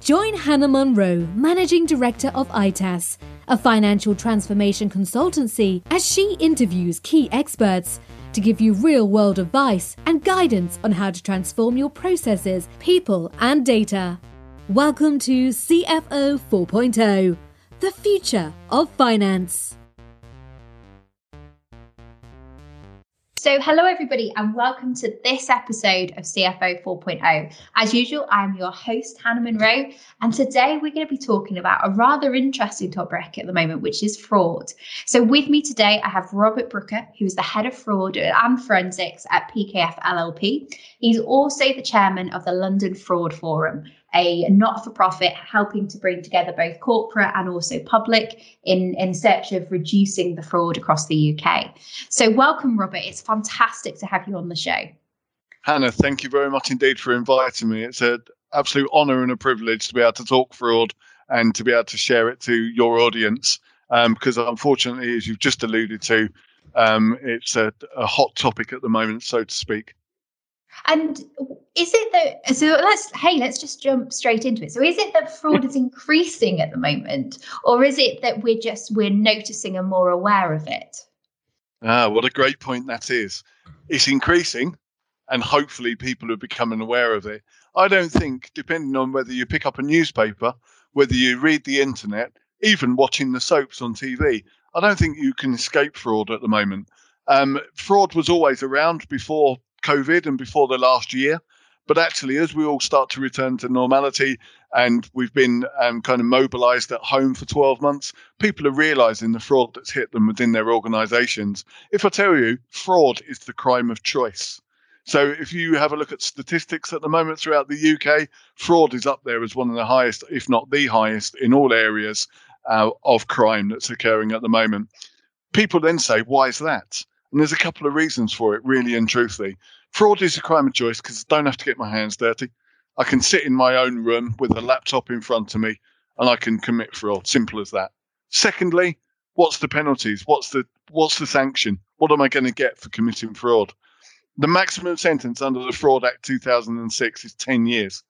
Join Hannah Monroe, Managing Director of ITAS, a financial transformation consultancy, as she interviews key experts to give you real world advice and guidance on how to transform your processes, people, and data. Welcome to CFO 4.0, the future of finance. So, hello everybody, and welcome to this episode of CFO 4.0. As usual, I'm your host, Hannah Monroe, and today we're going to be talking about a rather interesting topic at the moment, which is fraud. So, with me today, I have Robert Brooker, who is the head of fraud and forensics at PKF LLP. He's also the chairman of the London Fraud Forum a not for profit helping to bring together both corporate and also public in, in search of reducing the fraud across the UK. So, welcome, Robert. It's fantastic to have you on the show. Hannah, thank you very much indeed for inviting me. It's an absolute honour and a privilege to be able to talk fraud and to be able to share it to your audience. Um, because unfortunately, as you've just alluded to, um, it's a, a hot topic at the moment, so to speak. And is it that so let's hey let's just jump straight into it. So is it that fraud is increasing at the moment or is it that we're just we're noticing and more aware of it? Ah what a great point that is. It's increasing and hopefully people are becoming aware of it. I don't think depending on whether you pick up a newspaper whether you read the internet even watching the soaps on tv i don't think you can escape fraud at the moment. Um, fraud was always around before COVID and before the last year. But actually, as we all start to return to normality and we've been um, kind of mobilized at home for 12 months, people are realizing the fraud that's hit them within their organizations. If I tell you, fraud is the crime of choice. So if you have a look at statistics at the moment throughout the UK, fraud is up there as one of the highest, if not the highest, in all areas uh, of crime that's occurring at the moment. People then say, why is that? And there's a couple of reasons for it, really and truthfully. Fraud is a crime of choice because I don't have to get my hands dirty. I can sit in my own room with a laptop in front of me and I can commit fraud. Simple as that. Secondly, what's the penalties? What's the what's the sanction? What am I going to get for committing fraud? The maximum sentence under the Fraud Act 2006 is 10 years.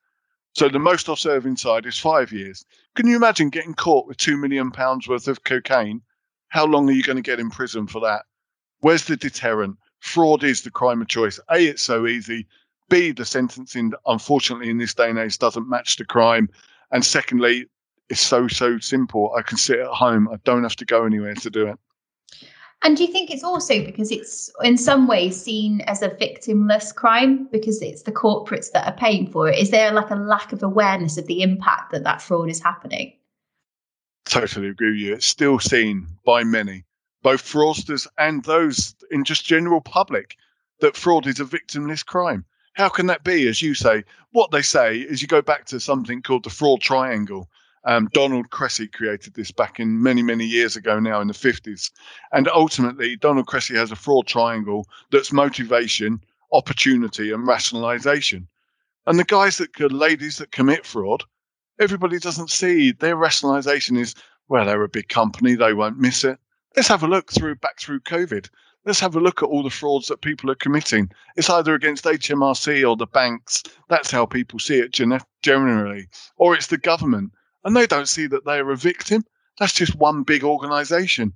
So the most I'll serve inside is five years. Can you imagine getting caught with two million pounds worth of cocaine? How long are you going to get in prison for that? Where's the deterrent? Fraud is the crime of choice. A, it's so easy. B, the sentencing, unfortunately, in this day and age, doesn't match the crime. And secondly, it's so, so simple. I can sit at home. I don't have to go anywhere to do it. And do you think it's also because it's in some ways seen as a victimless crime because it's the corporates that are paying for it? Is there like a lack of awareness of the impact that that fraud is happening? Totally agree with you. It's still seen by many both fraudsters and those in just general public that fraud is a victimless crime. How can that be? As you say, what they say is you go back to something called the fraud triangle. Um, Donald Cressey created this back in many, many years ago now in the 50s. And ultimately, Donald Cressey has a fraud triangle that's motivation, opportunity, and rationalization. And the guys that, ladies that commit fraud, everybody doesn't see their rationalization is, well, they're a big company, they won't miss it let's have a look through back through COVID. Let's have a look at all the frauds that people are committing. It's either against HMRC or the banks. That's how people see it generally. Or it's the government. And they don't see that they're a victim. That's just one big organization.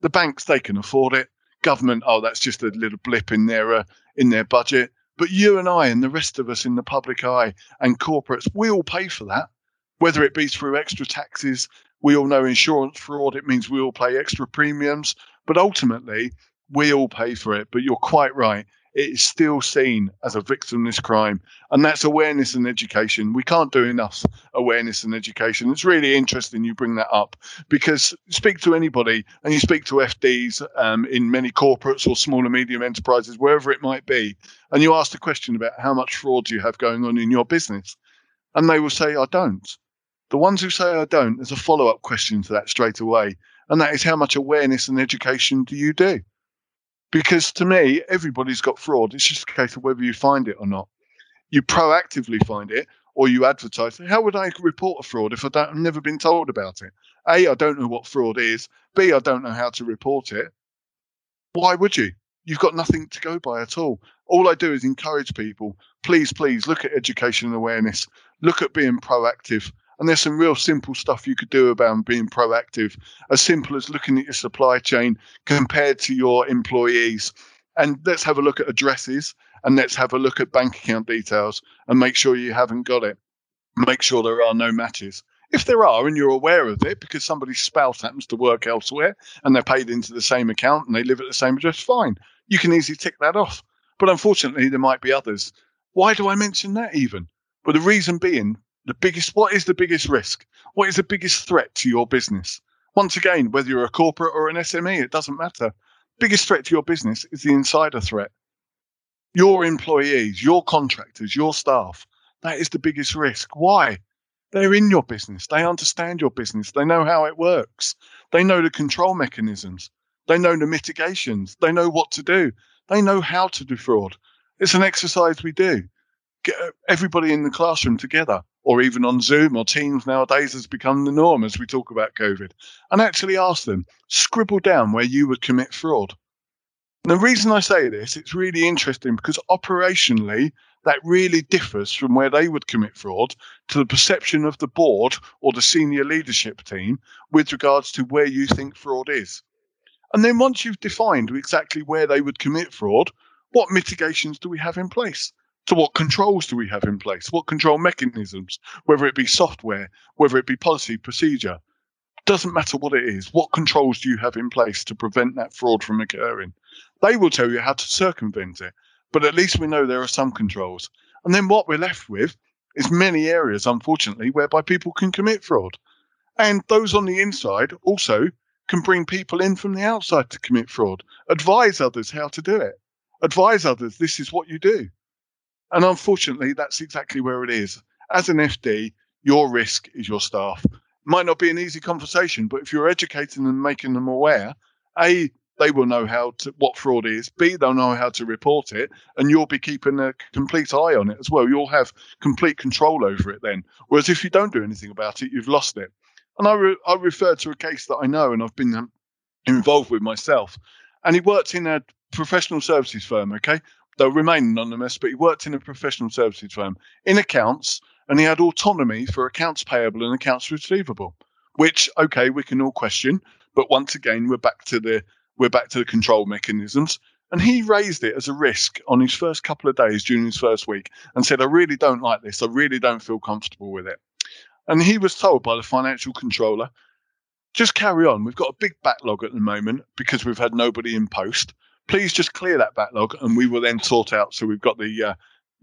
The banks, they can afford it. Government, oh, that's just a little blip in their uh, in their budget. But you and I and the rest of us in the public eye and corporates, we all pay for that, whether it be through extra taxes, we all know insurance fraud, it means we all pay extra premiums, but ultimately we all pay for it. But you're quite right. It is still seen as a victimless crime. And that's awareness and education. We can't do enough awareness and education. It's really interesting you bring that up because speak to anybody and you speak to FDs um, in many corporates or small and medium enterprises, wherever it might be, and you ask the question about how much fraud you have going on in your business? And they will say, I don't. The ones who say I don't, there's a follow up question to that straight away. and that is how much awareness and education do you do? Because to me, everybody's got fraud. It's just a case of whether you find it or not. You proactively find it or you advertise. How would I report a fraud if I don't, I've never been told about it? A, I don't know what fraud is. B, I don't know how to report it. Why would you? You've got nothing to go by at all. All I do is encourage people. Please, please look at education and awareness. Look at being proactive. And there's some real simple stuff you could do about being proactive, as simple as looking at your supply chain compared to your employees. And let's have a look at addresses and let's have a look at bank account details and make sure you haven't got it. Make sure there are no matches. If there are and you're aware of it because somebody's spouse happens to work elsewhere and they're paid into the same account and they live at the same address, fine. You can easily tick that off. But unfortunately, there might be others. Why do I mention that even? But the reason being, the biggest, what is the biggest risk? What is the biggest threat to your business? Once again, whether you're a corporate or an SME, it doesn't matter. Biggest threat to your business is the insider threat. Your employees, your contractors, your staff. That is the biggest risk. Why? They're in your business. They understand your business. They know how it works. They know the control mechanisms. They know the mitigations. They know what to do. They know how to defraud. It's an exercise we do. Get uh, everybody in the classroom together, or even on Zoom or Teams nowadays has become the norm as we talk about COVID, and actually ask them, scribble down where you would commit fraud. And the reason I say this, it's really interesting because operationally, that really differs from where they would commit fraud to the perception of the board or the senior leadership team with regards to where you think fraud is. And then once you've defined exactly where they would commit fraud, what mitigations do we have in place? So, what controls do we have in place? What control mechanisms, whether it be software, whether it be policy, procedure, doesn't matter what it is. What controls do you have in place to prevent that fraud from occurring? They will tell you how to circumvent it but at least we know there are some controls. And then what we're left with is many areas, unfortunately, whereby people can commit fraud. And those on the inside also can bring people in from the outside to commit fraud, advise others how to do it, advise others this is what you do. And unfortunately, that's exactly where it is. As an FD, your risk is your staff. Might not be an easy conversation, but if you're educating them, and making them aware, A, they will know how to what fraud is. B, they'll know how to report it, and you'll be keeping a complete eye on it as well. You'll have complete control over it then. Whereas if you don't do anything about it, you've lost it. And I re- I refer to a case that I know and I've been um, involved with myself. And he worked in a professional services firm. Okay, they'll remain anonymous, but he worked in a professional services firm in accounts, and he had autonomy for accounts payable and accounts receivable. Which okay, we can all question. But once again, we're back to the we're back to the control mechanisms. And he raised it as a risk on his first couple of days during his first week and said, I really don't like this. I really don't feel comfortable with it. And he was told by the financial controller, just carry on. We've got a big backlog at the moment because we've had nobody in post. Please just clear that backlog and we will then sort out. So we've got the, uh,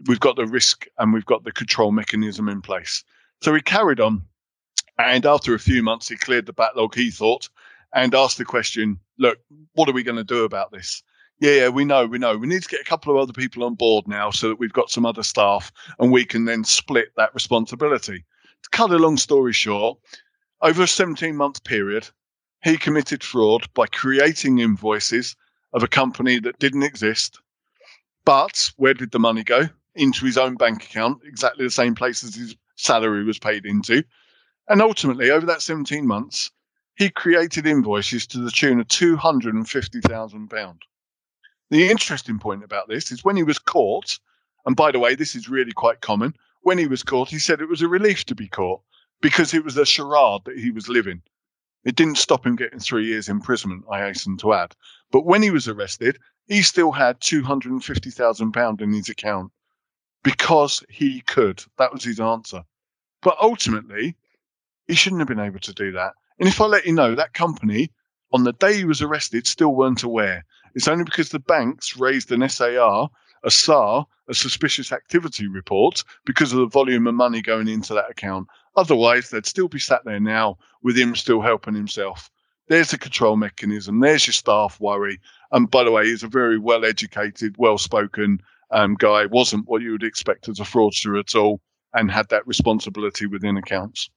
we've got the risk and we've got the control mechanism in place. So he carried on. And after a few months, he cleared the backlog, he thought, and asked the question, look, what are we going to do about this? Yeah, yeah, we know, we know. We need to get a couple of other people on board now so that we've got some other staff and we can then split that responsibility. To cut a long story short, over a 17 month period, he committed fraud by creating invoices of a company that didn't exist. But where did the money go? Into his own bank account, exactly the same place as his salary was paid into. And ultimately, over that 17 months, he created invoices to the tune of £250,000. The interesting point about this is when he was caught, and by the way, this is really quite common, when he was caught, he said it was a relief to be caught because it was a charade that he was living. It didn't stop him getting three years imprisonment, I hasten to add. But when he was arrested, he still had £250,000 in his account because he could. That was his answer. But ultimately, he shouldn't have been able to do that. And if I let you know, that company on the day he was arrested still weren't aware. It's only because the banks raised an SAR, a SAR, a suspicious activity report, because of the volume of money going into that account. Otherwise, they'd still be sat there now with him still helping himself. There's a control mechanism. There's your staff worry. And by the way, he's a very well educated, well spoken um, guy. Wasn't what you would expect as a fraudster at all and had that responsibility within accounts.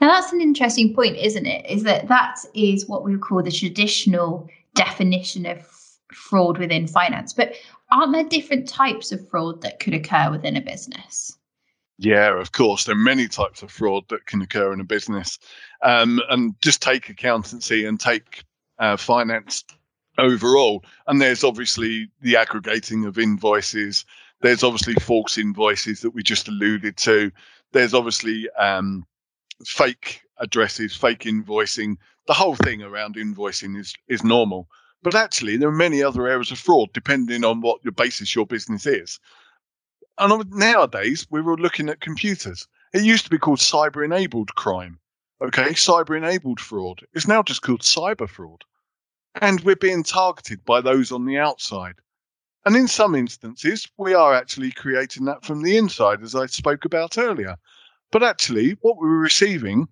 Now that's an interesting point, isn't it? Is that that is what we call the traditional definition of fraud within finance. But aren't there different types of fraud that could occur within a business? Yeah, of course. There are many types of fraud that can occur in a business. Um, and just take accountancy and take uh, finance overall. And there's obviously the aggregating of invoices. There's obviously false invoices that we just alluded to. There's obviously um, fake addresses, fake invoicing. The whole thing around invoicing is is normal. But actually, there are many other areas of fraud depending on what your basis your business is. And nowadays, we're all looking at computers. It used to be called cyber enabled crime. Okay, cyber enabled fraud. It's now just called cyber fraud. And we're being targeted by those on the outside. And in some instances, we are actually creating that from the inside, as I spoke about earlier. But actually, what we were receiving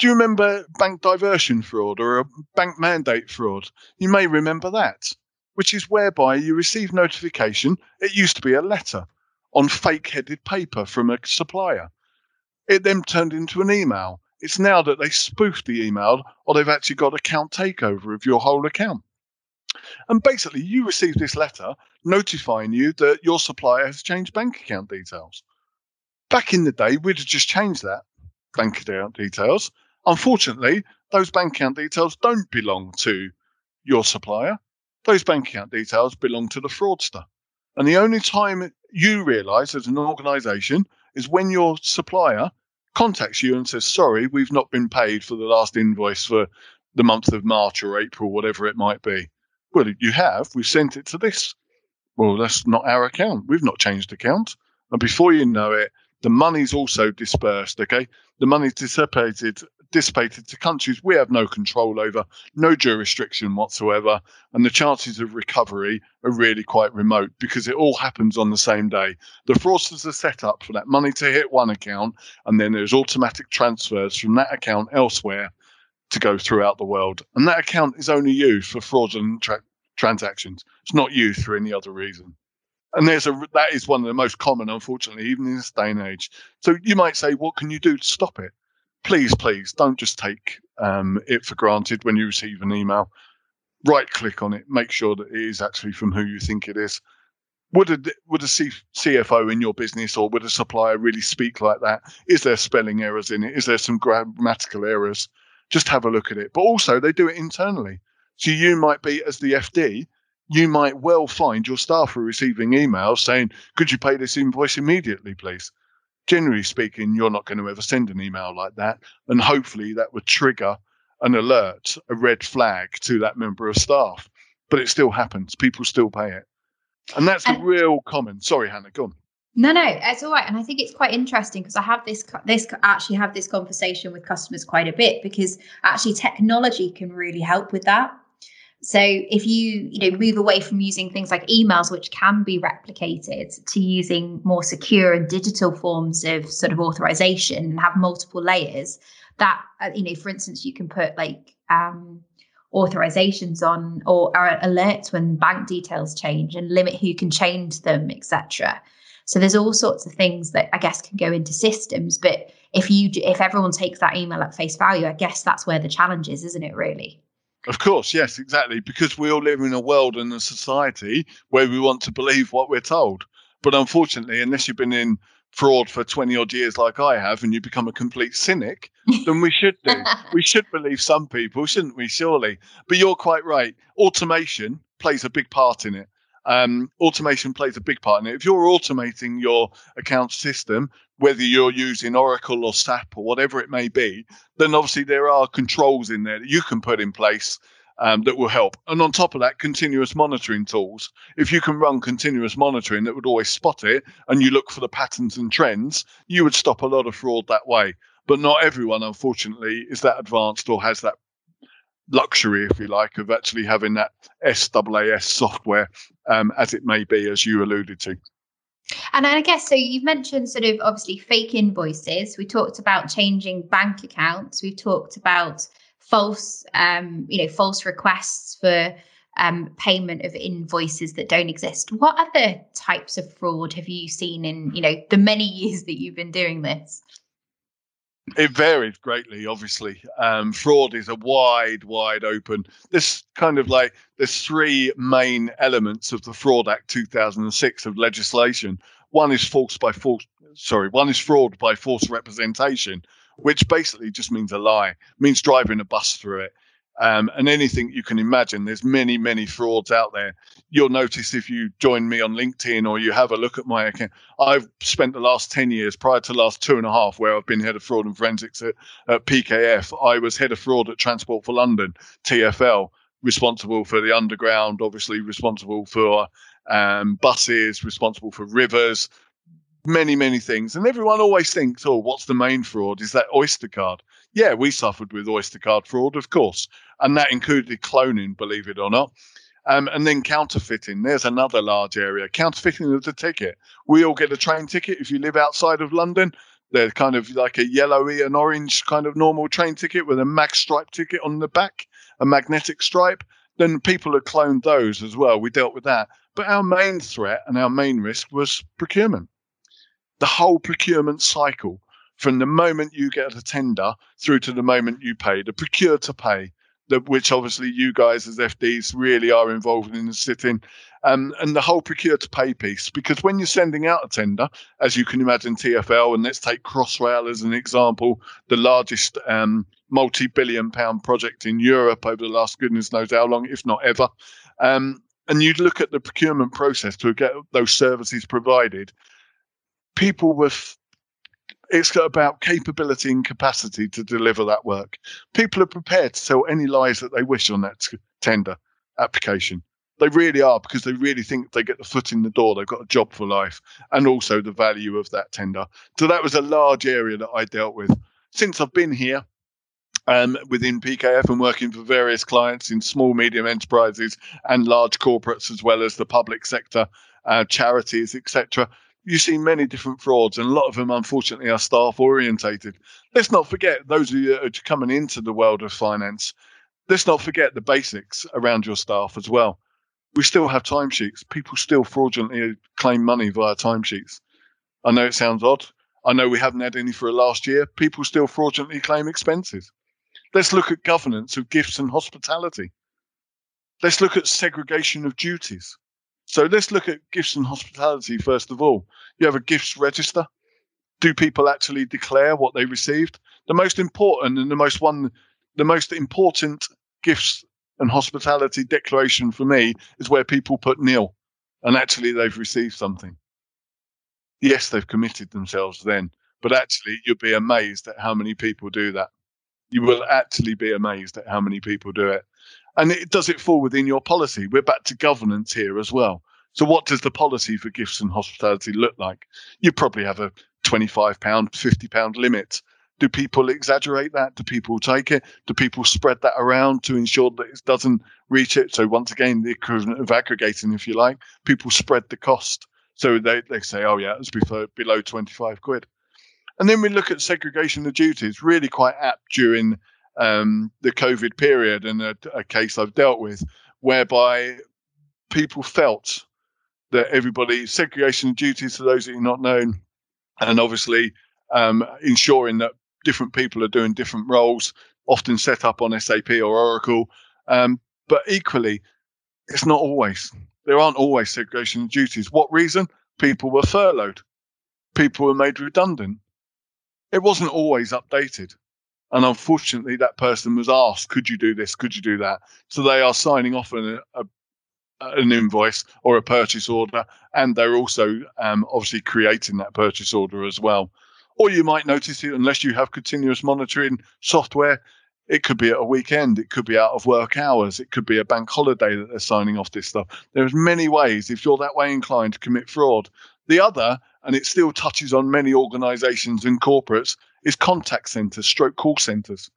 do you remember bank diversion fraud or a bank mandate fraud? You may remember that, which is whereby you receive notification. It used to be a letter on fake headed paper from a supplier. It then turned into an email. It's now that they spoofed the email or they've actually got account takeover of your whole account. And basically, you receive this letter notifying you that your supplier has changed bank account details. Back in the day, we'd have just changed that bank account details Unfortunately, those bank account details don't belong to your supplier. Those bank account details belong to the fraudster. And the only time you realize as an organization is when your supplier contacts you and says, Sorry, we've not been paid for the last invoice for the month of March or April, whatever it might be. Well, you have. We've sent it to this. Well, that's not our account. We've not changed account. And before you know it, the money's also dispersed. Okay. The money's dissipated dissipated to countries we have no control over, no jurisdiction whatsoever, and the chances of recovery are really quite remote because it all happens on the same day. The fraudsters are set up for that money to hit one account, and then there's automatic transfers from that account elsewhere to go throughout the world. And that account is only used for fraudulent tra- transactions. It's not used for any other reason. And there's a that is one of the most common, unfortunately, even in this day and age. So you might say, what can you do to stop it? Please, please don't just take um, it for granted when you receive an email. Right click on it, make sure that it is actually from who you think it is. Would a would a C, CFO in your business or would a supplier really speak like that? Is there spelling errors in it? Is there some grammatical errors? Just have a look at it. But also, they do it internally. So you might be as the FD, you might well find your staff are receiving emails saying, "Could you pay this invoice immediately, please?" Generally speaking, you're not going to ever send an email like that. And hopefully that would trigger an alert, a red flag to that member of staff. But it still happens. People still pay it. And that's and, real common. Sorry, Hannah, go on. No, no, it's all right, and I think it's quite interesting because I have this this actually have this conversation with customers quite a bit because actually technology can really help with that. So if you you know move away from using things like emails, which can be replicated, to using more secure and digital forms of sort of authorization and have multiple layers, that uh, you know, for instance, you can put like um, authorizations on or, or alerts when bank details change and limit who can change them, etc. So there's all sorts of things that I guess can go into systems, but if you if everyone takes that email at face value, I guess that's where the challenge is, isn't it? Really. Of course, yes, exactly. Because we all live in a world and a society where we want to believe what we're told. But unfortunately, unless you've been in fraud for 20 odd years like I have and you become a complete cynic, then we should do. we should believe some people, shouldn't we? Surely. But you're quite right. Automation plays a big part in it um, automation plays a big part in it. If you're automating your account system, whether you're using Oracle or SAP or whatever it may be, then obviously there are controls in there that you can put in place um, that will help. And on top of that, continuous monitoring tools. If you can run continuous monitoring that would always spot it and you look for the patterns and trends, you would stop a lot of fraud that way. But not everyone, unfortunately, is that advanced or has that luxury, if you like, of actually having that SaaS software, um, as it may be, as you alluded to. And I guess so. You've mentioned sort of obviously fake invoices. We talked about changing bank accounts. We've talked about false, um, you know, false requests for um, payment of invoices that don't exist. What other types of fraud have you seen in, you know, the many years that you've been doing this? It varied greatly, obviously. Um, fraud is a wide, wide open. This kind of like there's three main elements of the Fraud Act 2006 of legislation. One is false by false, sorry, one is fraud by false representation, which basically just means a lie, means driving a bus through it um, and anything you can imagine. There's many, many frauds out there. You'll notice if you join me on LinkedIn or you have a look at my account. I've spent the last 10 years, prior to last two and a half, where I've been head of fraud and forensics at, at PKF. I was head of fraud at Transport for London, TFL, responsible for the underground, obviously responsible for um, buses, responsible for rivers, many, many things. And everyone always thinks, oh, what's the main fraud? Is that Oyster card? Yeah, we suffered with Oyster card fraud, of course and that included cloning, believe it or not. Um, and then counterfeiting. There's another large area. Counterfeiting of the ticket. We all get a train ticket if you live outside of London. They're kind of like a yellowy and orange kind of normal train ticket with a mag stripe ticket on the back, a magnetic stripe. Then people had cloned those as well. We dealt with that. But our main threat and our main risk was procurement. The whole procurement cycle from the moment you get a tender through to the moment you pay, the procure to pay, which obviously you guys as FDs really are involved in the sitting, um, and the whole procure to pay piece. Because when you're sending out a tender, as you can imagine, TFL, and let's take Crossrail as an example, the largest um, multi billion pound project in Europe over the last goodness knows how long, if not ever. Um, and you'd look at the procurement process to get those services provided, people with it's about capability and capacity to deliver that work. People are prepared to tell any lies that they wish on that tender application. They really are because they really think they get the foot in the door. They've got a job for life and also the value of that tender. So that was a large area that I dealt with. Since I've been here, um, within PKF and working for various clients in small, medium enterprises and large corporates, as well as the public sector, uh, charities, etc you see many different frauds, and a lot of them, unfortunately, are staff orientated. Let's not forget those of you that are coming into the world of finance. Let's not forget the basics around your staff as well. We still have timesheets. People still fraudulently claim money via timesheets. I know it sounds odd. I know we haven't had any for last year. People still fraudulently claim expenses. Let's look at governance of gifts and hospitality. Let's look at segregation of duties. So let's look at gifts and hospitality first of all. You have a gifts register. Do people actually declare what they received? The most important and the most one, the most important gifts and hospitality declaration for me is where people put nil, and actually they've received something. Yes, they've committed themselves then, but actually you'll be amazed at how many people do that. You will actually be amazed at how many people do it and it does it fall within your policy. We're back to governance here as well. So, what does the policy for gifts and hospitality look like? You probably have a twenty-five pound, fifty pound limit. Do people exaggerate that? Do people take it? Do people spread that around to ensure that it doesn't reach it? So, once again, the equivalent of aggregating, if you like, people spread the cost. So they, they say, oh, yeah, it's below, below 25 quid. And then we look at segregation of duties, really quite apt during um, the COVID period and a, a case I've dealt with whereby people felt that everybody segregation duties to those that you're not known, and obviously um, ensuring that different people are doing different roles, often set up on SAP or Oracle. Um, but equally, it's not always. There aren't always segregation duties. What reason? People were furloughed. People were made redundant. It wasn't always updated. And unfortunately, that person was asked, could you do this? Could you do that? So they are signing off on a, a, an invoice or a purchase order. And they're also um, obviously creating that purchase order as well. Or you might notice it, unless you have continuous monitoring software, it could be at a weekend, it could be out of work hours, it could be a bank holiday that they're signing off this stuff. There's many ways, if you're that way inclined, to commit fraud. The other, and it still touches on many organizations and corporates, is contact centers, stroke call centers.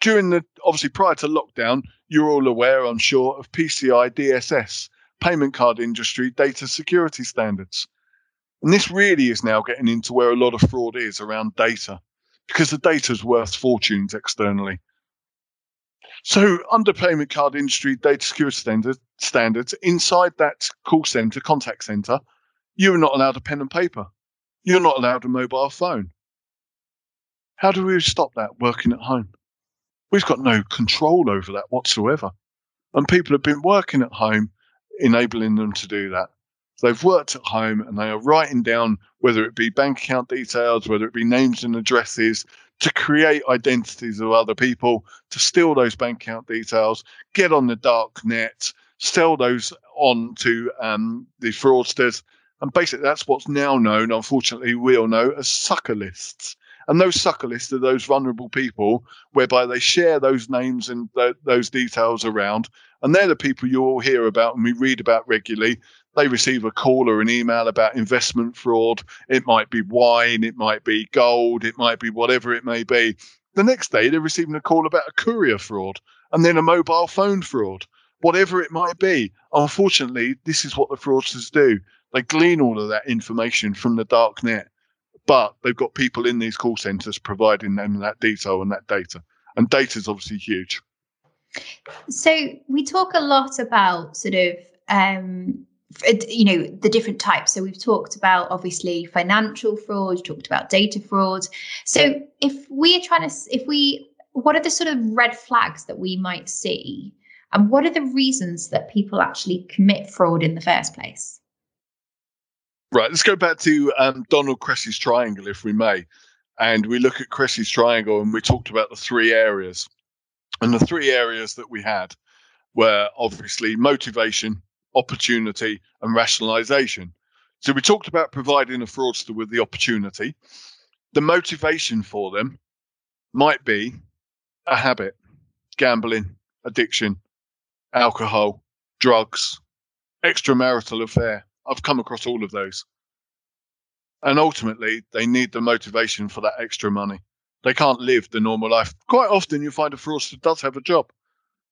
During the, obviously prior to lockdown, you're all aware, I'm sure, of PCI DSS, payment card industry data security standards. And this really is now getting into where a lot of fraud is around data because the data is worth fortunes externally. So, under payment card industry data security standard, standards, inside that call center, contact center, you're not allowed a pen and paper. You're not allowed a mobile phone. How do we stop that working at home? We've got no control over that whatsoever. And people have been working at home, enabling them to do that. They've worked at home and they are writing down whether it be bank account details, whether it be names and addresses, to create identities of other people, to steal those bank account details, get on the dark net, sell those on to um, the fraudsters. And basically, that's what's now known, unfortunately, we all know as sucker lists. And those sucker lists are those vulnerable people whereby they share those names and th- those details around. And they're the people you all hear about and we read about regularly. They receive a call or an email about investment fraud. It might be wine, it might be gold, it might be whatever it may be. The next day, they're receiving a call about a courier fraud and then a mobile phone fraud, whatever it might be. Unfortunately, this is what the fraudsters do. They glean all of that information from the dark net but they've got people in these call centers providing them that detail and that data. And data is obviously huge. So we talk a lot about sort of um, you know the different types so we've talked about obviously financial fraud talked about data fraud so if we are trying to if we what are the sort of red flags that we might see and what are the reasons that people actually commit fraud in the first place Right, let's go back to um, Donald Cressey's triangle, if we may. And we look at Cressey's triangle and we talked about the three areas. And the three areas that we had were obviously motivation, opportunity, and rationalization. So we talked about providing a fraudster with the opportunity. The motivation for them might be a habit, gambling, addiction, alcohol, drugs, extramarital affair, I've come across all of those. And ultimately, they need the motivation for that extra money. They can't live the normal life. Quite often, you find a fraudster does have a job,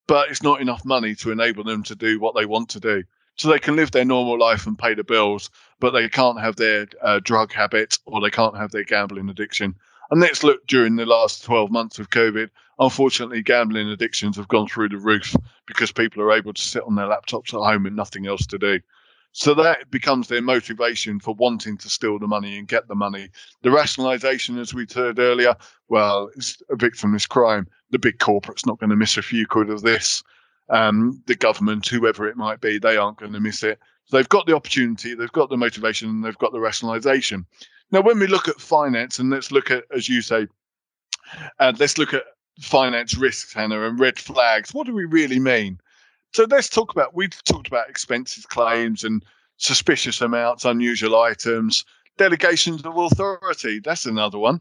but it's not enough money to enable them to do what they want to do. So they can live their normal life and pay the bills, but they can't have their uh, drug habit or they can't have their gambling addiction. And let's look during the last 12 months of COVID. Unfortunately, gambling addictions have gone through the roof because people are able to sit on their laptops at home and nothing else to do. So that becomes their motivation for wanting to steal the money and get the money. The rationalization, as we heard earlier, well, it's a victimless crime. The big corporate's not going to miss a few quid of this. Um, the government, whoever it might be, they aren't going to miss it. So they've got the opportunity, they've got the motivation, and they've got the rationalization. Now, when we look at finance, and let's look at, as you say, uh, let's look at finance risks, Hannah, and red flags. What do we really mean? So let's talk about. we've talked about expenses claims and suspicious amounts, unusual items, delegations of authority. That's another one.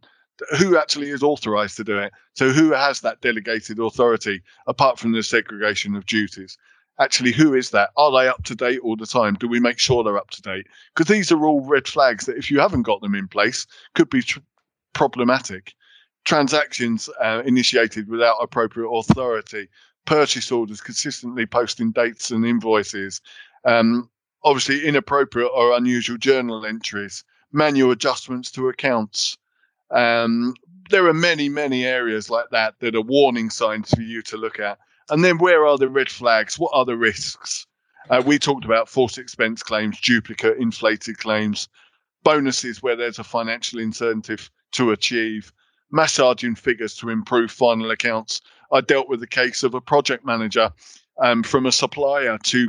Who actually is authorized to do it? So who has that delegated authority apart from the segregation of duties? Actually, who is that? Are they up to date all the time? Do we make sure they're up to date? Because these are all red flags that, if you haven't got them in place, could be tr- problematic. Transactions uh, initiated without appropriate authority purchase orders, consistently posting dates and invoices, um, obviously inappropriate or unusual journal entries, manual adjustments to accounts. Um, there are many, many areas like that that are warning signs for you to look at. And then where are the red flags? What are the risks? Uh, we talked about false expense claims, duplicate, inflated claims, bonuses where there's a financial incentive to achieve, massaging figures to improve final accounts. I dealt with the case of a project manager um, from a supplier to,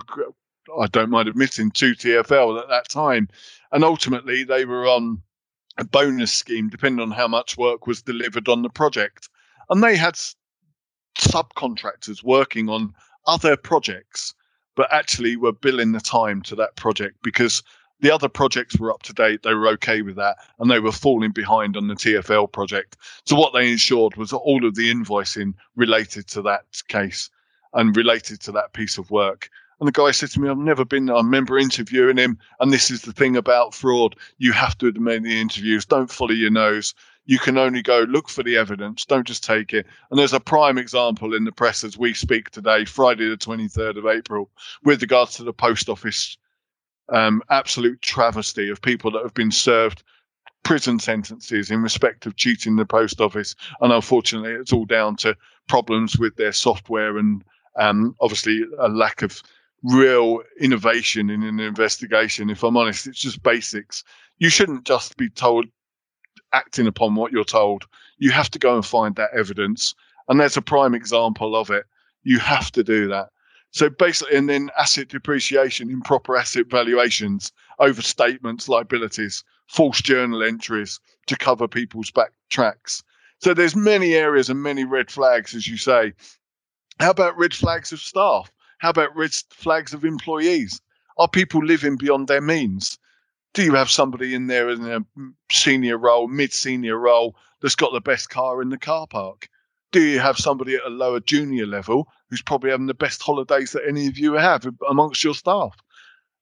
I don't mind admitting, to TFL at that time. And ultimately, they were on a bonus scheme depending on how much work was delivered on the project. And they had subcontractors working on other projects, but actually were billing the time to that project because the other projects were up to date. They were okay with that, and they were falling behind on the TFL project. So what they ensured was all of the invoicing related to that case and related to that piece of work. And the guy said to me, I've never been I remember interviewing him. And this is the thing about fraud. You have to admit the interviews. Don't follow your nose. You can only go look for the evidence. Don't just take it. And there's a prime example in the press as we speak today, Friday, the 23rd of April, with regards to the post office um, absolute travesty of people that have been served prison sentences in respect of cheating the post office. And unfortunately, it's all down to problems with their software and um, obviously a lack of real innovation in an investigation. If I'm honest, it's just basics. You shouldn't just be told acting upon what you're told. You have to go and find that evidence. And that's a prime example of it. You have to do that. So basically, and then asset depreciation, improper asset valuations, overstatements, liabilities, false journal entries to cover people's back tracks. So there's many areas and many red flags, as you say. How about red flags of staff? How about red flags of employees? Are people living beyond their means? Do you have somebody in there in a senior role, mid senior role, that's got the best car in the car park? Do you have somebody at a lower junior level who's probably having the best holidays that any of you have amongst your staff?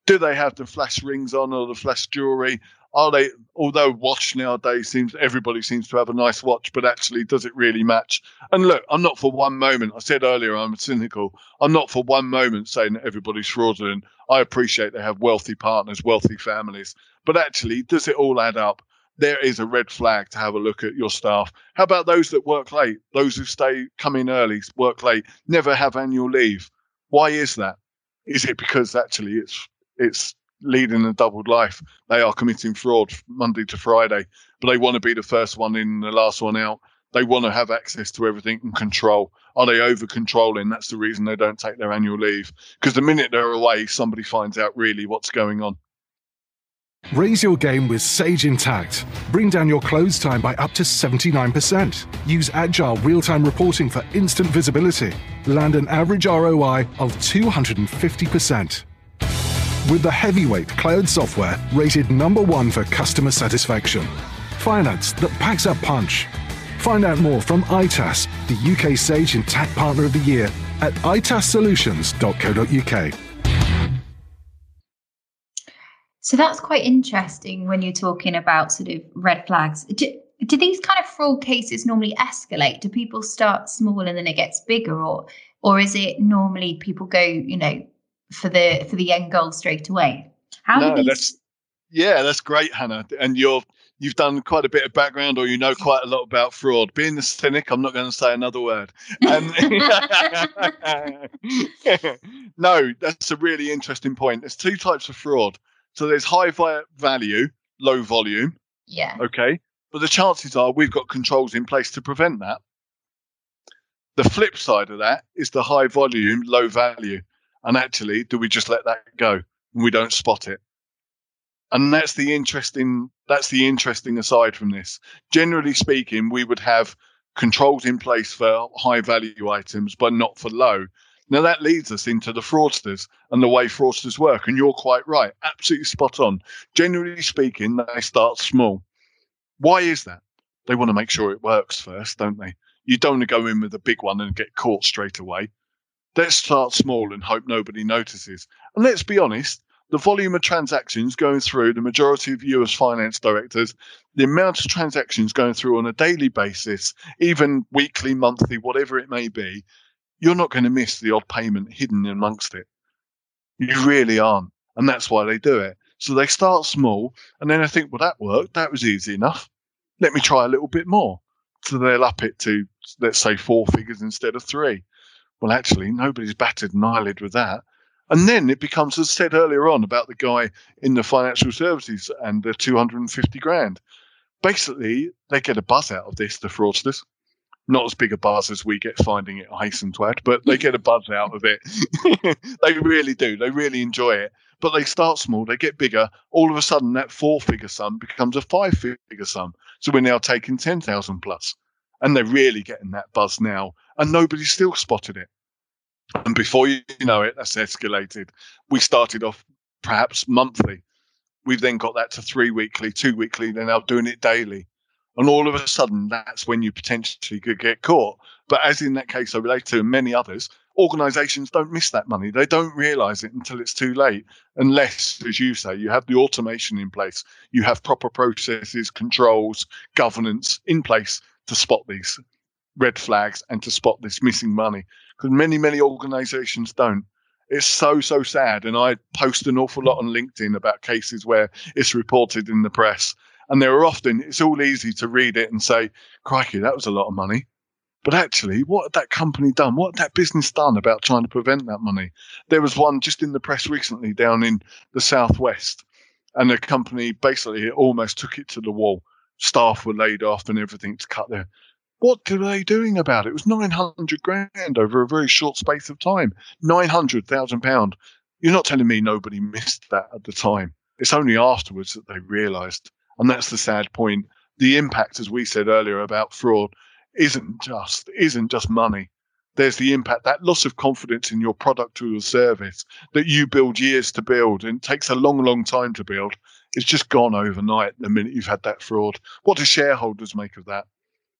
Do they have the flash rings on or the flash jewelry? Are they? Although watch nowadays seems everybody seems to have a nice watch, but actually, does it really match? And look, I'm not for one moment. I said earlier I'm cynical. I'm not for one moment saying that everybody's fraudulent. I appreciate they have wealthy partners, wealthy families, but actually, does it all add up? There is a red flag to have a look at your staff. How about those that work late? Those who stay, come in early, work late, never have annual leave. Why is that? Is it because actually it's it's leading a doubled life? They are committing fraud Monday to Friday, but they want to be the first one in, the last one out. They want to have access to everything and control. Are they over controlling? That's the reason they don't take their annual leave. Because the minute they're away, somebody finds out really what's going on. Raise your game with Sage Intacct. Bring down your close time by up to 79%. Use agile real time reporting for instant visibility. Land an average ROI of 250%. With the heavyweight cloud software rated number one for customer satisfaction. Finance that packs a punch. Find out more from ITAS, the UK Sage Intacct Partner of the Year, at itassolutions.co.uk. So that's quite interesting when you're talking about sort of red flags. Do, do these kind of fraud cases normally escalate? Do people start small and then it gets bigger, or or is it normally people go, you know, for the for the end goal straight away? How no, these... that's yeah, that's great, Hannah. And you're you've done quite a bit of background, or you know quite a lot about fraud. Being the cynic, I'm not going to say another word. Um, no, that's a really interesting point. There's two types of fraud. So there's high value, low volume. Yeah. Okay. But the chances are we've got controls in place to prevent that. The flip side of that is the high volume, low value. And actually, do we just let that go and we don't spot it? And that's the interesting that's the interesting aside from this. Generally speaking, we would have controls in place for high value items, but not for low. Now that leads us into the fraudsters and the way fraudsters work. And you're quite right, absolutely spot on. Generally speaking, they start small. Why is that? They want to make sure it works first, don't they? You don't want to go in with a big one and get caught straight away. Let's start small and hope nobody notices. And let's be honest, the volume of transactions going through the majority of US finance directors, the amount of transactions going through on a daily basis, even weekly, monthly, whatever it may be, you're not going to miss the odd payment hidden amongst it. You really aren't. And that's why they do it. So they start small and then they think, well, that worked. That was easy enough. Let me try a little bit more. So they'll up it to, let's say, four figures instead of three. Well, actually, nobody's batted an eyelid with that. And then it becomes, as I said earlier on about the guy in the financial services and the 250 grand. Basically, they get a buzz out of this, the fraudsters not as big a buzz as we get finding it hasten to add, but they get a buzz out of it. they really do. They really enjoy it. But they start small, they get bigger. All of a sudden, that four figure sum becomes a five figure sum. So we're now taking 10,000 plus. And they're really getting that buzz now. And nobody's still spotted it. And before you know it, that's escalated. We started off perhaps monthly. We've then got that to three weekly, two weekly. They're now doing it daily and all of a sudden that's when you potentially could get caught. But as in that case I relate to and many others, organizations don't miss that money. They don't realize it until it's too late, unless, as you say, you have the automation in place, you have proper processes, controls, governance in place to spot these red flags and to spot this missing money. Because many, many organizations don't. It's so, so sad. And I post an awful lot on LinkedIn about cases where it's reported in the press and there are often, it's all easy to read it and say, crikey, that was a lot of money. But actually, what had that company done? What had that business done about trying to prevent that money? There was one just in the press recently down in the southwest, and the company basically almost took it to the wall. staff were laid off and everything to cut their. What were they doing about it? It was 900 grand over a very short space of time. 900,000 pound. You're not telling me nobody missed that at the time. It's only afterwards that they realised, and that's the sad point. The impact, as we said earlier about fraud, isn't just isn't just money. There's the impact, that loss of confidence in your product or your service that you build years to build and takes a long, long time to build. It's just gone overnight the minute you've had that fraud. What do shareholders make of that?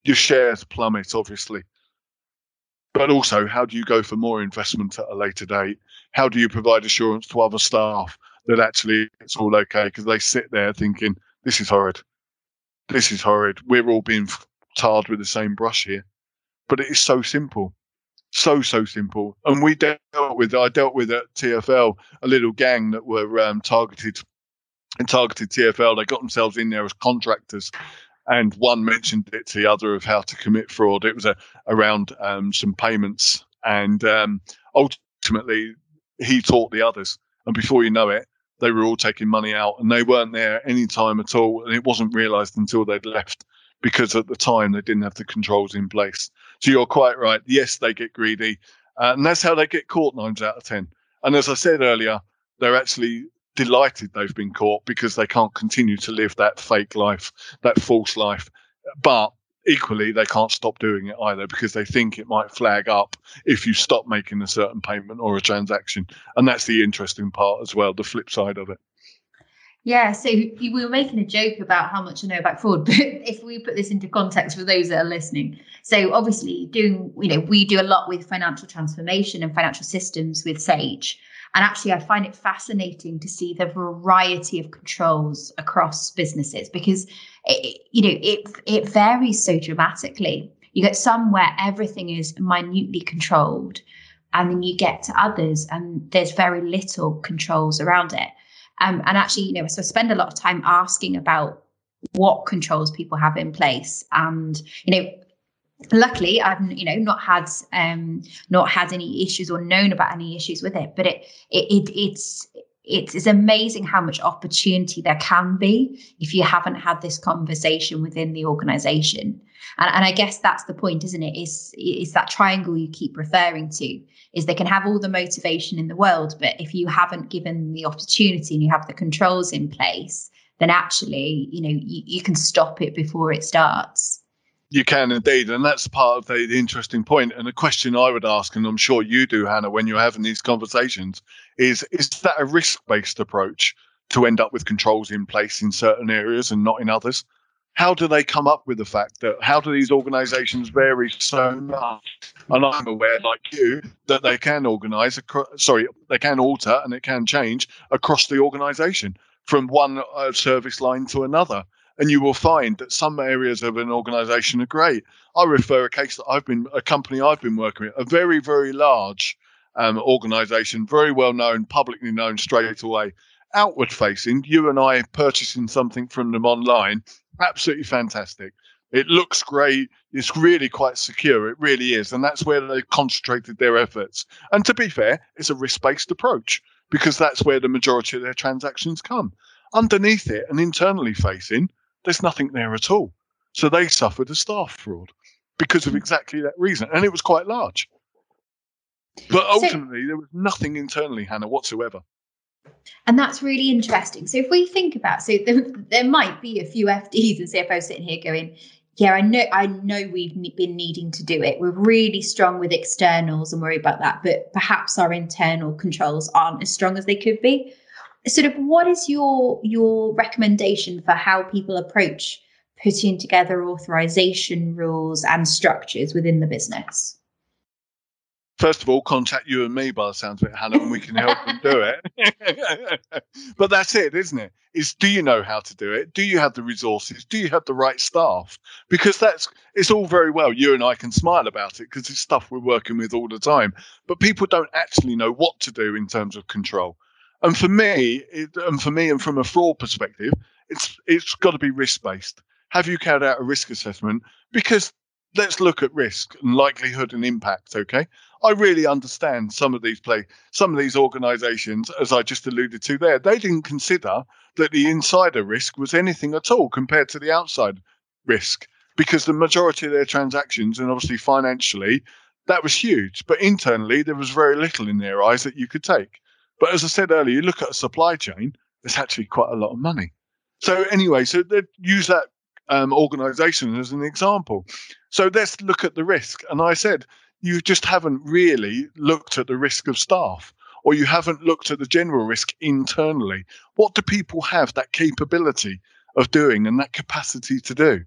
Your shares plummet, obviously. But also, how do you go for more investment at a later date? How do you provide assurance to other staff that actually it's all okay? Because they sit there thinking, this is horrid. This is horrid. We're all being tarred with the same brush here. But it is so simple. So, so simple. And we dealt with, I dealt with at TFL a little gang that were um, targeted and targeted TFL. They got themselves in there as contractors and one mentioned it to the other of how to commit fraud. It was a, around um, some payments, and um, ultimately he taught the others. And before you know it, they were all taking money out, and they weren't there any time at all, and it wasn't realised until they'd left because at the time they didn't have the controls in place. So you're quite right. Yes, they get greedy, uh, and that's how they get caught nine out of ten. And as I said earlier, they're actually delighted they've been caught because they can't continue to live that fake life, that false life. But equally, they can't stop doing it either because they think it might flag up if you stop making a certain payment or a transaction. And that's the interesting part as well, the flip side of it. Yeah, so we were making a joke about how much I know about fraud, but if we put this into context for those that are listening, so obviously doing, you know, we do a lot with financial transformation and financial systems with Sage. And actually, I find it fascinating to see the variety of controls across businesses because, it, you know, it it varies so dramatically. You get some where everything is minutely controlled, and then you get to others and there's very little controls around it. Um, and actually, you know, so I spend a lot of time asking about what controls people have in place, and you know, luckily i've you know not had um not had any issues or known about any issues with it but it it, it it's it's amazing how much opportunity there can be if you haven't had this conversation within the organization. And, and i guess that's the point isn't it? Is is that triangle you keep referring to is they can have all the motivation in the world but if you haven't given the opportunity and you have the controls in place then actually you know you, you can stop it before it starts you can indeed, and that's part of the, the, interesting point. And the question I would ask, and I'm sure you do, Hannah, when you're having these conversations, is: is that a risk-based approach to end up with controls in place in certain areas and not in others? How do they come up with the fact that? How do these organisations vary so much? And I'm aware, like you, that they can organise. Sorry, they can alter and it can change across the organisation from one uh, service line to another and you will find that some areas of an organization are great. I refer a case that I've been, a company I've been working with, a very, very large um, organization, very well known, publicly known straight away, outward facing. You and I purchasing something from them online, absolutely fantastic. It looks great. It's really quite secure. It really is. And that's where they've concentrated their efforts. And to be fair, it's a risk based approach because that's where the majority of their transactions come. Underneath it and internally facing, there's nothing there at all. So they suffered a staff fraud because of hmm. exactly that reason. And it was quite large. But ultimately, so, there was nothing internally, Hannah, whatsoever. And that's really interesting. So if we think about, so there, there might be a few FDs and CFOs sitting here going, yeah, I know, I know we've been needing to do it. We're really strong with externals and worry about that, but perhaps our internal controls aren't as strong as they could be sort of what is your your recommendation for how people approach putting together authorization rules and structures within the business? First of all, contact you and me by the sounds of it, Hannah, and we can help them do it. but that's it, isn't it? Is do you know how to do it? Do you have the resources? Do you have the right staff? Because that's it's all very well. You and I can smile about it because it's stuff we're working with all the time. But people don't actually know what to do in terms of control. And for me, it, and for me, and from a fraud perspective, it's it's got to be risk based. Have you carried out a risk assessment? Because let's look at risk and likelihood and impact. Okay, I really understand some of these play, some of these organisations, as I just alluded to there, they didn't consider that the insider risk was anything at all compared to the outside risk, because the majority of their transactions and obviously financially, that was huge, but internally there was very little in their eyes that you could take. But as I said earlier, you look at a supply chain, it's actually quite a lot of money. So anyway, so they use that um, organization as an example. So let's look at the risk. And I said, you just haven't really looked at the risk of staff or you haven't looked at the general risk internally. What do people have that capability of doing and that capacity to do?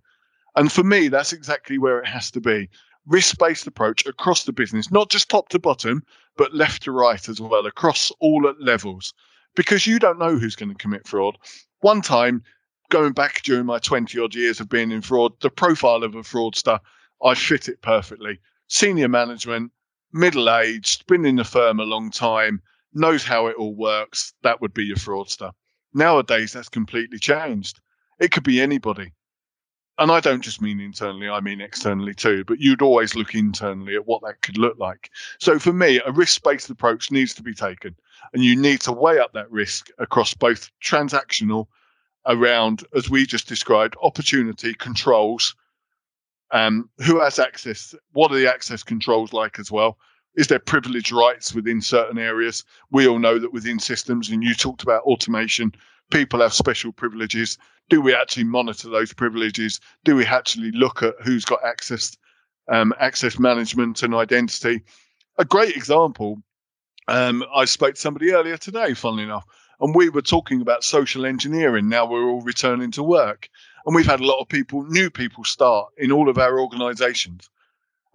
And for me, that's exactly where it has to be. Risk based approach across the business, not just top to bottom, but left to right as well, across all levels, because you don't know who's going to commit fraud. One time, going back during my 20 odd years of being in fraud, the profile of a fraudster, I fit it perfectly. Senior management, middle aged, been in the firm a long time, knows how it all works. That would be your fraudster. Nowadays, that's completely changed. It could be anybody. And I don't just mean internally, I mean externally too, but you'd always look internally at what that could look like. So for me, a risk based approach needs to be taken, and you need to weigh up that risk across both transactional around, as we just described, opportunity controls. Um, who has access? What are the access controls like as well? Is there privilege rights within certain areas? We all know that within systems, and you talked about automation, people have special privileges. Do we actually monitor those privileges? Do we actually look at who's got access, um, access management and identity? A great example. Um, I spoke to somebody earlier today, funnily enough, and we were talking about social engineering. Now we're all returning to work. And we've had a lot of people, new people start in all of our organizations.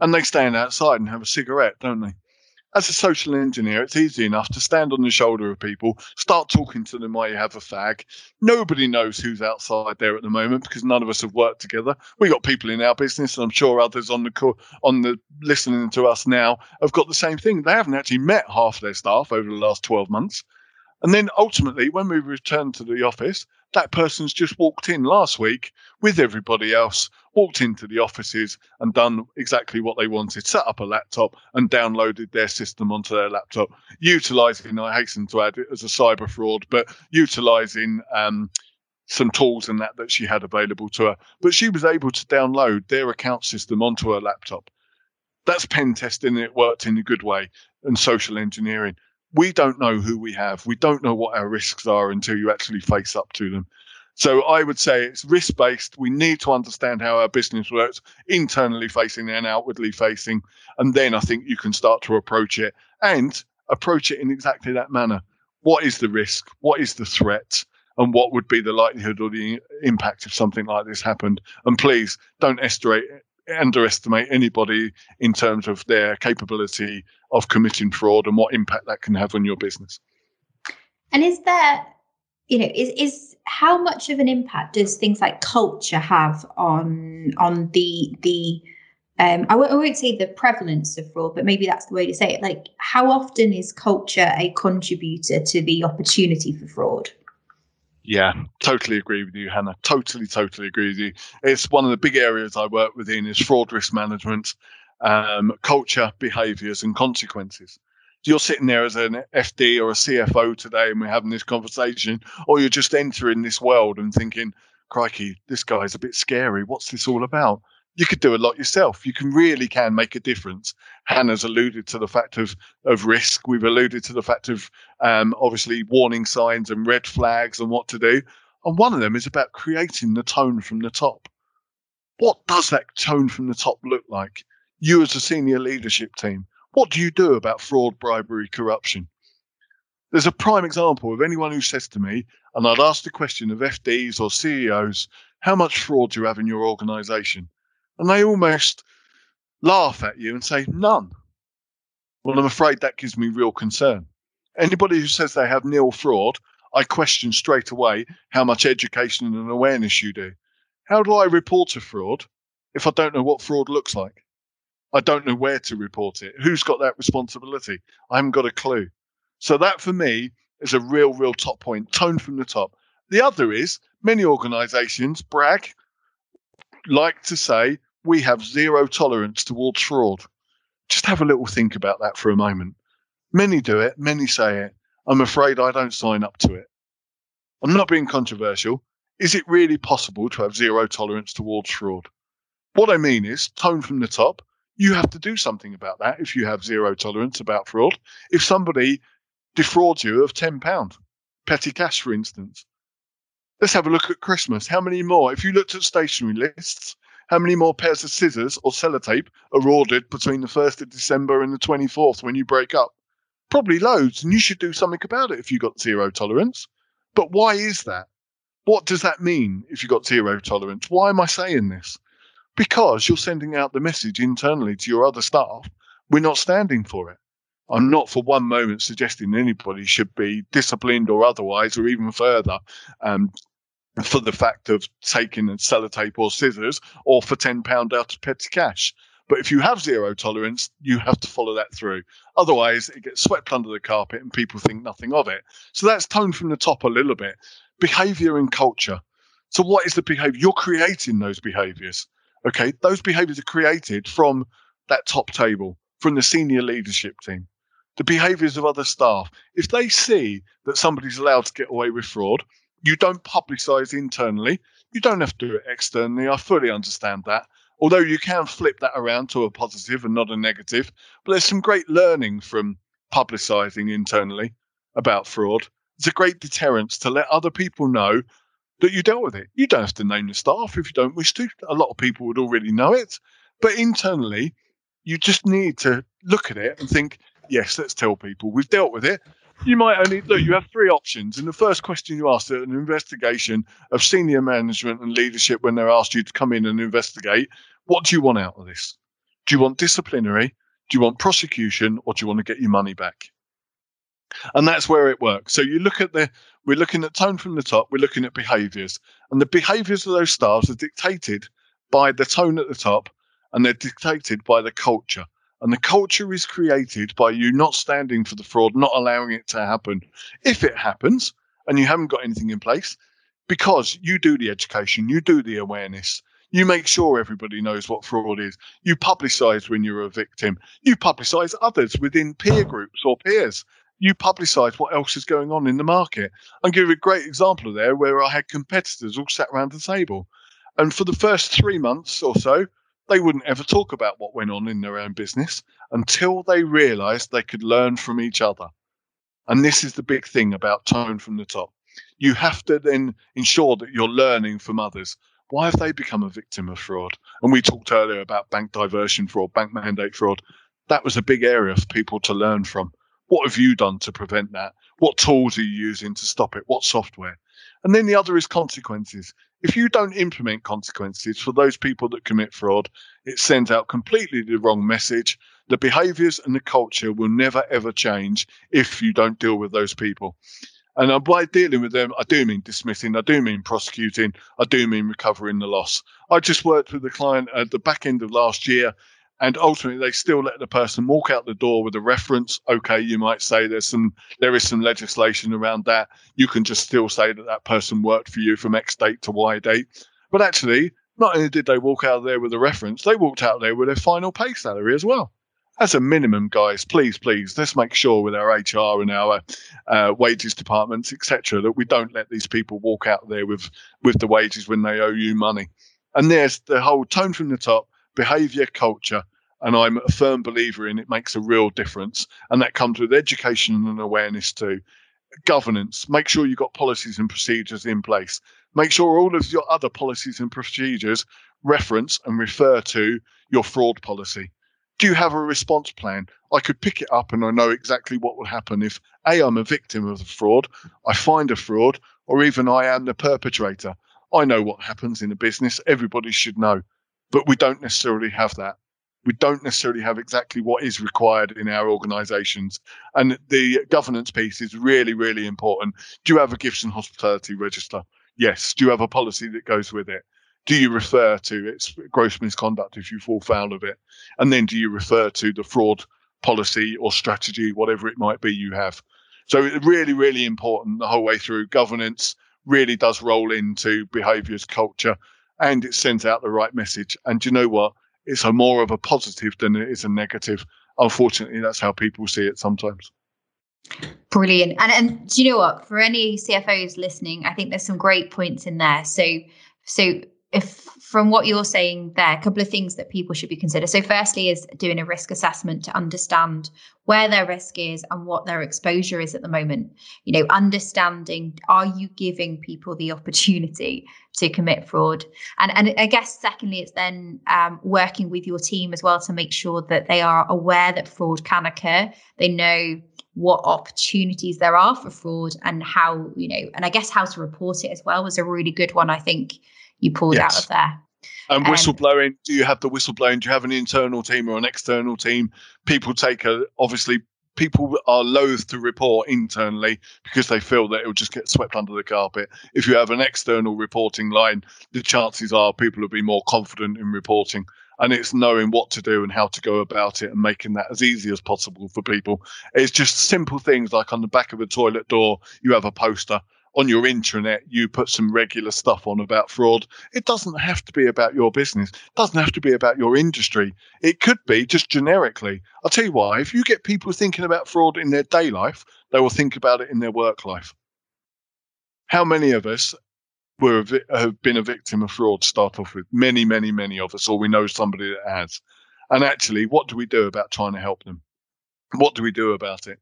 And they stand outside and have a cigarette, don't they? As a social engineer, it's easy enough to stand on the shoulder of people, start talking to them while you have a fag. Nobody knows who's outside there at the moment because none of us have worked together. We got people in our business, and I'm sure others on the co- on the listening to us now have got the same thing. They haven't actually met half their staff over the last 12 months. And then ultimately, when we return to the office, that person's just walked in last week with everybody else, walked into the offices and done exactly what they wanted, set up a laptop and downloaded their system onto their laptop, utilizing, I hasten to add it as a cyber fraud, but utilizing um, some tools and that that she had available to her. But she was able to download their account system onto her laptop. That's pen testing. It worked in a good way and social engineering we don't know who we have. We don't know what our risks are until you actually face up to them. So I would say it's risk based. We need to understand how our business works, internally facing and outwardly facing. And then I think you can start to approach it and approach it in exactly that manner. What is the risk? What is the threat? And what would be the likelihood or the impact if something like this happened? And please don't underestimate anybody in terms of their capability of committing fraud and what impact that can have on your business. And is there, you know, is is how much of an impact does things like culture have on on the the um, I w- I won't say the prevalence of fraud, but maybe that's the way to say it. Like, how often is culture a contributor to the opportunity for fraud? Yeah, totally agree with you, Hannah. Totally, totally agree with you. It's one of the big areas I work within is fraud risk management, um, culture, behaviours, and consequences. You're sitting there as an FD or a CFO today, and we're having this conversation, or you're just entering this world and thinking, "Crikey, this guy's a bit scary. What's this all about?" you could do a lot yourself. You can really can make a difference. Hannah's alluded to the fact of of risk. We've alluded to the fact of um, obviously warning signs and red flags and what to do. And one of them is about creating the tone from the top. What does that tone from the top look like? You as a senior leadership team, what do you do about fraud, bribery, corruption? There's a prime example of anyone who says to me, and I'd ask the question of FDs or CEOs, how much fraud do you have in your organization? and they almost laugh at you and say none. Well, I'm afraid that gives me real concern. Anybody who says they have nil fraud, I question straight away how much education and awareness you do. How do I report a fraud if I don't know what fraud looks like? I don't know where to report it. Who's got that responsibility? I haven't got a clue. So that for me is a real, real top point, tone from the top. The other is many organizations brag, like to say we have zero tolerance towards fraud. Just have a little think about that for a moment. Many do it, many say it. I'm afraid I don't sign up to it. I'm not being controversial. Is it really possible to have zero tolerance towards fraud? What I mean is, tone from the top, you have to do something about that if you have zero tolerance about fraud. If somebody defrauds you of £10, petty cash, for instance, let's have a look at Christmas. How many more? If you looked at stationery lists, how many more pairs of scissors or sellotape are ordered between the 1st of December and the 24th when you break up? Probably loads, and you should do something about it if you've got zero tolerance. But why is that? What does that mean if you've got zero tolerance? Why am I saying this? Because you're sending out the message internally to your other staff we're not standing for it. I'm not for one moment suggesting anybody should be disciplined or otherwise, or even further, um, for the fact of taking a sellotape or scissors or for £10 out of petty cash. But if you have zero tolerance, you have to follow that through. Otherwise, it gets swept under the carpet and people think nothing of it. So that's tone from the top a little bit. Behavior and culture. So, what is the behavior? You're creating those behaviors. Okay, those behaviors are created from that top table, from the senior leadership team. The behaviors of other staff. If they see that somebody's allowed to get away with fraud, you don't publicize internally. You don't have to do it externally. I fully understand that. Although you can flip that around to a positive and not a negative. But there's some great learning from publicizing internally about fraud. It's a great deterrence to let other people know that you dealt with it. You don't have to name the staff if you don't wish to. A lot of people would already know it. But internally, you just need to look at it and think, yes, let's tell people we've dealt with it. You might only look, you have three options. And the first question you ask at an investigation of senior management and leadership when they're asked you to come in and investigate, what do you want out of this? Do you want disciplinary? Do you want prosecution? Or do you want to get your money back? And that's where it works. So you look at the, we're looking at tone from the top, we're looking at behaviors. And the behaviors of those staffs are dictated by the tone at the top and they're dictated by the culture. And the culture is created by you not standing for the fraud, not allowing it to happen. If it happens and you haven't got anything in place, because you do the education, you do the awareness, you make sure everybody knows what fraud is. You publicize when you're a victim. You publicize others within peer mm. groups or peers you publicise what else is going on in the market. I'll give you a great example there where I had competitors all sat around the table. And for the first three months or so, they wouldn't ever talk about what went on in their own business until they realised they could learn from each other. And this is the big thing about tone from the top. You have to then ensure that you're learning from others. Why have they become a victim of fraud? And we talked earlier about bank diversion fraud, bank mandate fraud. That was a big area for people to learn from. What have you done to prevent that? What tools are you using to stop it? What software? And then the other is consequences. If you don't implement consequences for those people that commit fraud, it sends out completely the wrong message. The behaviors and the culture will never ever change if you don't deal with those people. And uh, by dealing with them, I do mean dismissing, I do mean prosecuting, I do mean recovering the loss. I just worked with a client at the back end of last year and ultimately they still let the person walk out the door with a reference. Okay you might say there's some there is some legislation around that. You can just still say that that person worked for you from x date to y date. But actually not only did they walk out there with a reference they walked out there with their final pay salary as well. As a minimum guys please please let's make sure with our hr and our uh, wages departments etc that we don't let these people walk out there with with the wages when they owe you money. And there's the whole tone from the top behavior culture and I'm a firm believer in it makes a real difference. And that comes with education and awareness too. Governance, make sure you've got policies and procedures in place. Make sure all of your other policies and procedures reference and refer to your fraud policy. Do you have a response plan? I could pick it up and I know exactly what will happen if A, I'm a victim of the fraud, I find a fraud, or even I am the perpetrator. I know what happens in a business. Everybody should know but we don't necessarily have that. We don't necessarily have exactly what is required in our organisations, and the governance piece is really, really important. Do you have a gifts and hospitality register? Yes. Do you have a policy that goes with it? Do you refer to its gross misconduct if you fall foul of it? And then do you refer to the fraud policy or strategy, whatever it might be you have? So really, really important the whole way through. Governance really does roll into behaviours, culture, and it sends out the right message. And you know what? It's a more of a positive than it is a negative. Unfortunately, that's how people see it sometimes. Brilliant. And and do you know what? For any CFOs listening, I think there's some great points in there. So so if from what you're saying there, a couple of things that people should be considered. So, firstly, is doing a risk assessment to understand where their risk is and what their exposure is at the moment. You know, understanding are you giving people the opportunity to commit fraud? And and I guess secondly, it's then um, working with your team as well to make sure that they are aware that fraud can occur. They know what opportunities there are for fraud and how you know, and I guess how to report it as well was a really good one. I think you pulled yes. out of there. And um, whistleblowing, do you have the whistleblowing? Do you have an internal team or an external team? People take a, obviously, people are loath to report internally because they feel that it will just get swept under the carpet. If you have an external reporting line, the chances are people will be more confident in reporting. And it's knowing what to do and how to go about it and making that as easy as possible for people. It's just simple things like on the back of a toilet door, you have a poster. On your intranet you put some regular stuff on about fraud. It doesn't have to be about your business. It doesn't have to be about your industry. It could be just generically. I'll tell you why. If you get people thinking about fraud in their day life they will think about it in their work life. How many of us were have been a victim of fraud start off with many many many of us or we know somebody that has and actually what do we do about trying to help them what do we do about it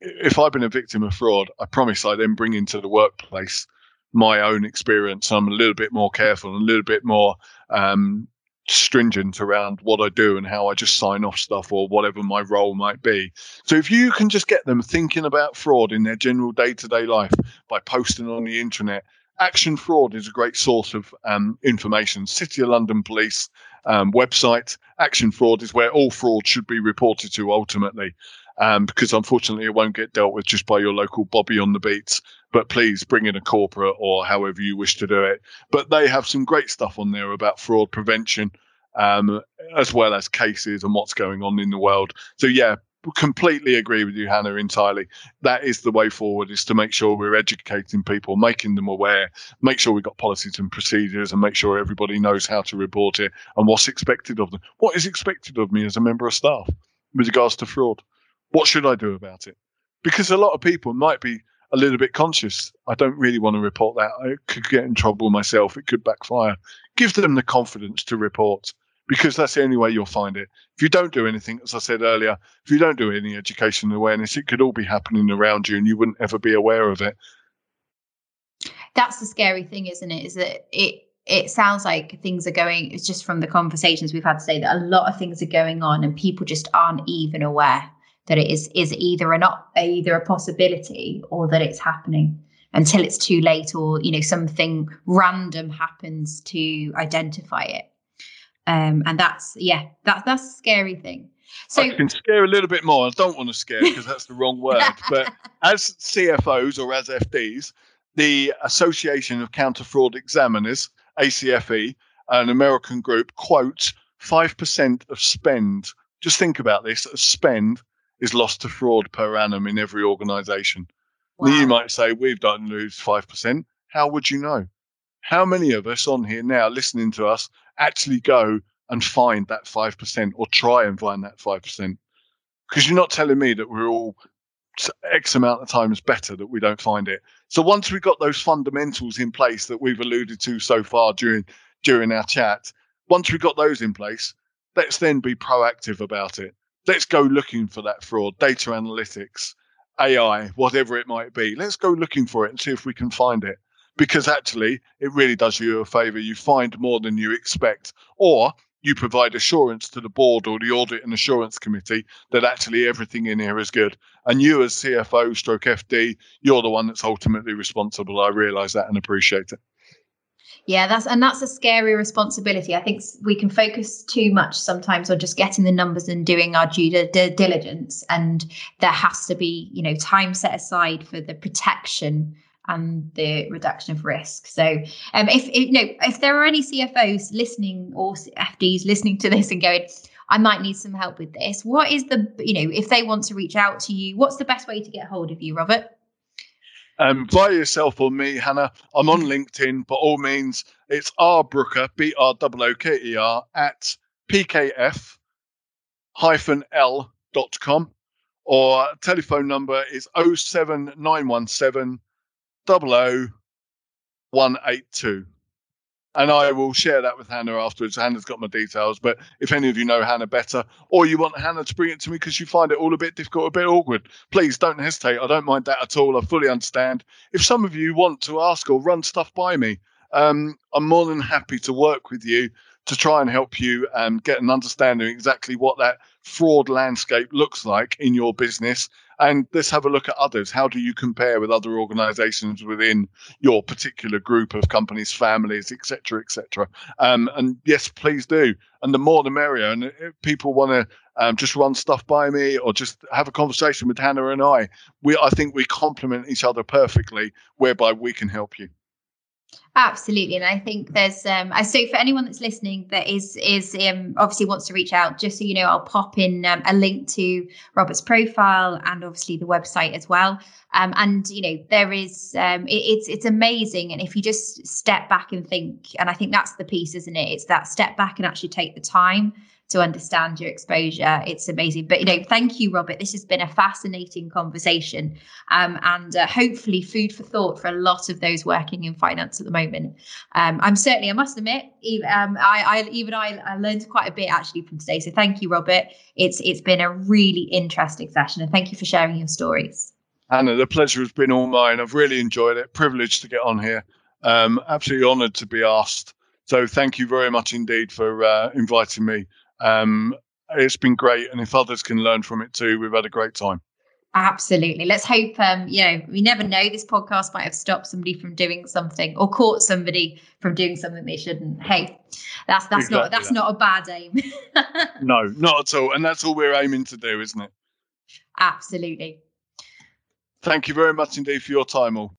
if I've been a victim of fraud, I promise I then bring into the workplace my own experience. I'm a little bit more careful and a little bit more um, stringent around what I do and how I just sign off stuff or whatever my role might be. So if you can just get them thinking about fraud in their general day to day life by posting on the internet, Action Fraud is a great source of um, information. City of London Police um, website, Action Fraud is where all fraud should be reported to ultimately um, because unfortunately it won't get dealt with just by your local Bobby on the beats. But please bring in a corporate or however you wish to do it. But they have some great stuff on there about fraud prevention, um, as well as cases and what's going on in the world. So yeah, completely agree with you, Hannah, entirely. That is the way forward: is to make sure we're educating people, making them aware, make sure we've got policies and procedures, and make sure everybody knows how to report it and what's expected of them. What is expected of me as a member of staff with regards to fraud? What should I do about it? Because a lot of people might be a little bit conscious. I don't really want to report that. I could get in trouble myself. It could backfire. Give them the confidence to report because that's the only way you'll find it. If you don't do anything, as I said earlier, if you don't do any education and awareness, it could all be happening around you and you wouldn't ever be aware of it. That's the scary thing, isn't it? Is that it it sounds like things are going it's just from the conversations we've had today that a lot of things are going on and people just aren't even aware that it is is either a not either a possibility or that it's happening until it's too late or you know something random happens to identify it um, and that's yeah that's that's a scary thing so I can scare a little bit more. I don't want to scare because that's the wrong word. But as CFOs or as FDs, the Association of Counter Fraud Examiners, ACFE, an American group, quotes 5% of spend. Just think about this spend is lost to fraud per annum in every organization. Wow. You might say, we've done lose 5%. How would you know? How many of us on here now listening to us actually go and find that 5% or try and find that 5%? Because you're not telling me that we're all X amount of times better that we don't find it. So once we've got those fundamentals in place that we've alluded to so far during during our chat, once we've got those in place, let's then be proactive about it let's go looking for that fraud, data analytics, AI, whatever it might be. Let's go looking for it and see if we can find it. Because actually, it really does you a favor. You find more than you expect, or you provide assurance to the board or the audit and assurance committee that actually everything in here is good. And you, as CFO stroke FD, you're the one that's ultimately responsible. I realize that and appreciate it. Yeah, that's and that's a scary responsibility. I think we can focus too much sometimes on just getting the numbers and doing our due diligence, and there has to be, you know, time set aside for the protection and the reduction of risk. So, um, if, if you know, if there are any CFOs listening or FDs listening to this and going, I might need some help with this. What is the, you know, if they want to reach out to you, what's the best way to get hold of you, Robert? Um, by yourself or me, Hannah, I'm on LinkedIn. By all means, it's R Brooker, B R O O K E R, at pkf hyphen L dot com. Or telephone number is 07917 182 and I will share that with Hannah afterwards. Hannah's got my details, but if any of you know Hannah better, or you want Hannah to bring it to me because you find it all a bit difficult, a bit awkward, please don't hesitate. I don't mind that at all. I fully understand. If some of you want to ask or run stuff by me, um, I'm more than happy to work with you to try and help you um, get an understanding exactly what that fraud landscape looks like in your business and let's have a look at others. How do you compare with other organizations within your particular group of companies, families, etc., etc.? Um, and yes, please do. And the more the merrier. And if people want to um, just run stuff by me or just have a conversation with Hannah and I, we I think we complement each other perfectly, whereby we can help you. Absolutely, and I think there's um. So for anyone that's listening that is is um obviously wants to reach out, just so you know, I'll pop in um, a link to Robert's profile and obviously the website as well. Um, and you know there is um, it, it's it's amazing, and if you just step back and think, and I think that's the piece, isn't it? It's that step back and actually take the time to understand your exposure. It's amazing. But, you know, thank you, Robert. This has been a fascinating conversation um, and uh, hopefully food for thought for a lot of those working in finance at the moment. Um, I'm certainly, I must admit, even, um, I, I, even I, I learned quite a bit actually from today. So thank you, Robert. It's It's been a really interesting session and thank you for sharing your stories. Hannah, the pleasure has been all mine. I've really enjoyed it. Privileged to get on here. Um, absolutely honoured to be asked. So thank you very much indeed for uh, inviting me. Um, it's been great, and if others can learn from it too, we've had a great time. Absolutely. Let's hope. Um, you know, we never know. This podcast might have stopped somebody from doing something, or caught somebody from doing something they shouldn't. Hey, that's that's exactly not that's that. not a bad aim. no, not at all. And that's all we're aiming to do, isn't it? Absolutely. Thank you very much indeed for your time, all.